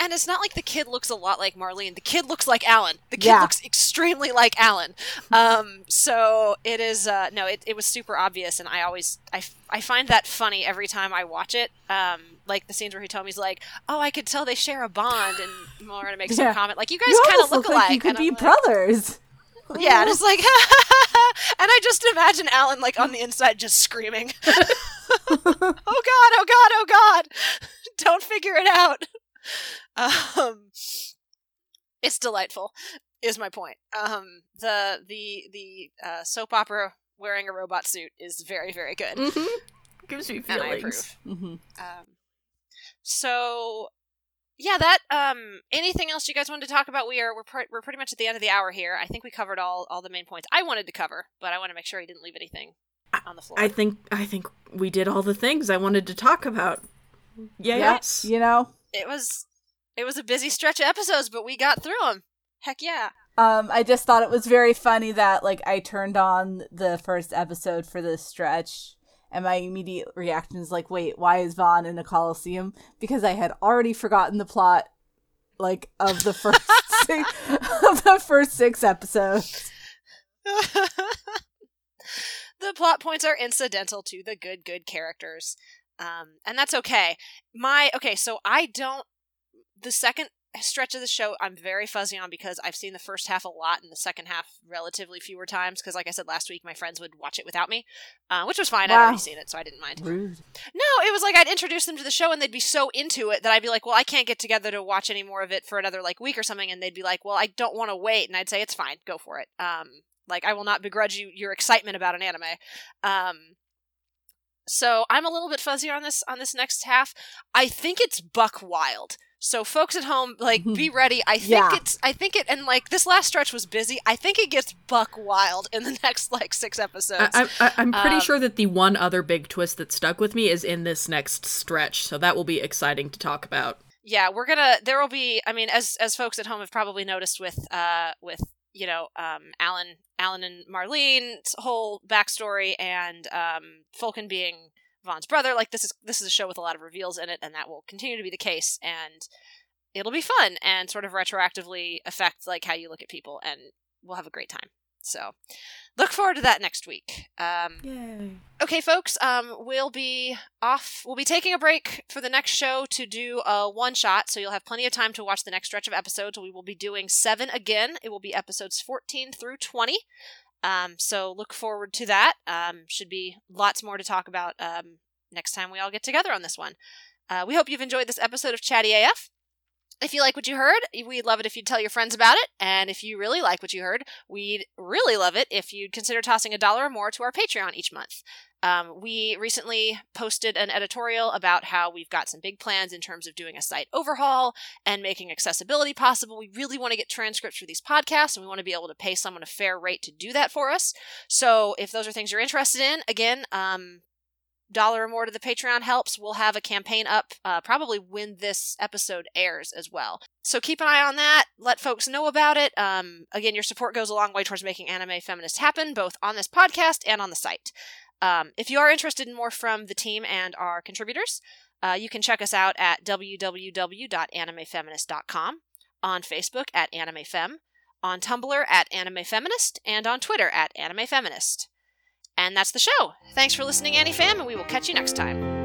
and it's not like the kid looks a lot like Marlene. The kid looks like Allen. The kid Yeah. looks extremely like Allen. Um, so it is uh, no, it, it was super obvious, and I always I, I find that funny every time I watch it. Um, like the scenes where Hitomi's like, "Oh, I could tell they share a bond," and Millerna makes Yeah. some comment like, "You guys kind of look, look like you could and be like- brothers. yeah, and it's like, and I just imagine Allen like on the inside just screaming, "Oh God! Oh God! Oh God! Don't figure it out." Um, it's delightful, is my point. Um, the the the uh, soap opera wearing a robot suit is very very good, Mm-hmm. Gives me and I feelings. approve. hmm Um, so yeah, that um anything else you guys wanted to talk about? We are we're pre- we're pretty much at the end of the hour here. I think we covered all all the main points I wanted to cover, but I want to make sure I didn't leave anything on the floor. I think I think we did all the things I wanted to talk about. Yeah, Yes. you know. It was it was a busy stretch of episodes, but we got through them. Heck yeah. Um, I just thought it was very funny that like I turned on the first episode for this stretch, and my immediate reaction is like, "Wait, why is Van in a coliseum?" Because I had already forgotten the plot, like of the first six, of the first six episodes. the plot points are incidental to the good good characters um and that's okay my okay so i don't the second stretch of the show i'm very fuzzy on because i've seen the first half a lot and the second half relatively fewer times because like i said last week my friends would watch it without me uh, which was fine i'd already seen it so i didn't mind Rude. no, it was like I'd introduce them to the show and they'd be so into it that I'd be like, well, I can't get together to watch any more of it for another like week or something. And they'd be like, well, I don't want to wait. And I'd say, it's fine, go for it. Um, like I will not begrudge you your excitement about an anime. Um, so I'm a little bit fuzzy on this on this next half. I think it's buck wild. So folks at home, like, be ready. I think Yeah. it's. I think it, and like this last stretch was busy. I think it gets buck wild in the next like six episodes. I, I, I'm pretty Um, sure that the one other big twist that stuck with me is in this next stretch, so that will be exciting to talk about. yeah we're gonna there will be i mean as as folks at home have probably noticed with uh with you know um Allen Allen and marlene's whole backstory and um Folken being Van's brother like this is this is a show with a lot of reveals in it and that will continue to be the case and it'll be fun and sort of retroactively affect like how you look at people and we'll have a great time so look forward to that next week um Yay. Okay, folks, um, we'll be off. We'll be taking a break for the next show to do a one shot, so you'll have plenty of time to watch the next stretch of episodes. We will be doing seven again. It will be episodes 14 through 20. Um, so look forward to that. Um, should be lots more to talk about um, next time we all get together on this one. Uh, we hope you've enjoyed this episode of Chatty AF. If you like what you heard, we'd love it if you'd tell your friends about it. And if you really like what you heard, we'd really love it if you'd consider tossing a dollar or more to our Patreon each month. Um, we recently posted an editorial about how we've got some big plans in terms of doing a site overhaul and making accessibility possible. We really want to get transcripts for these podcasts and we want to be able to pay someone a fair rate to do that for us. So if those are things you're interested in, again, um, dollar or more to the Patreon helps. We'll have a campaign up uh, probably when this episode airs as well. So keep an eye on that. Let folks know about it. Um, again, your support goes a long way towards making Anime Feminist happen, both on this podcast and on the site. Um, if you are interested in more from the team and our contributors, uh, you can check us out at www.animefeminist.com, on Facebook at AnimeFem, on Tumblr at AnimeFeminist, and on Twitter at AnimeFeminist. And that's the show. Thanks for listening, AniFam, and we will catch you next time.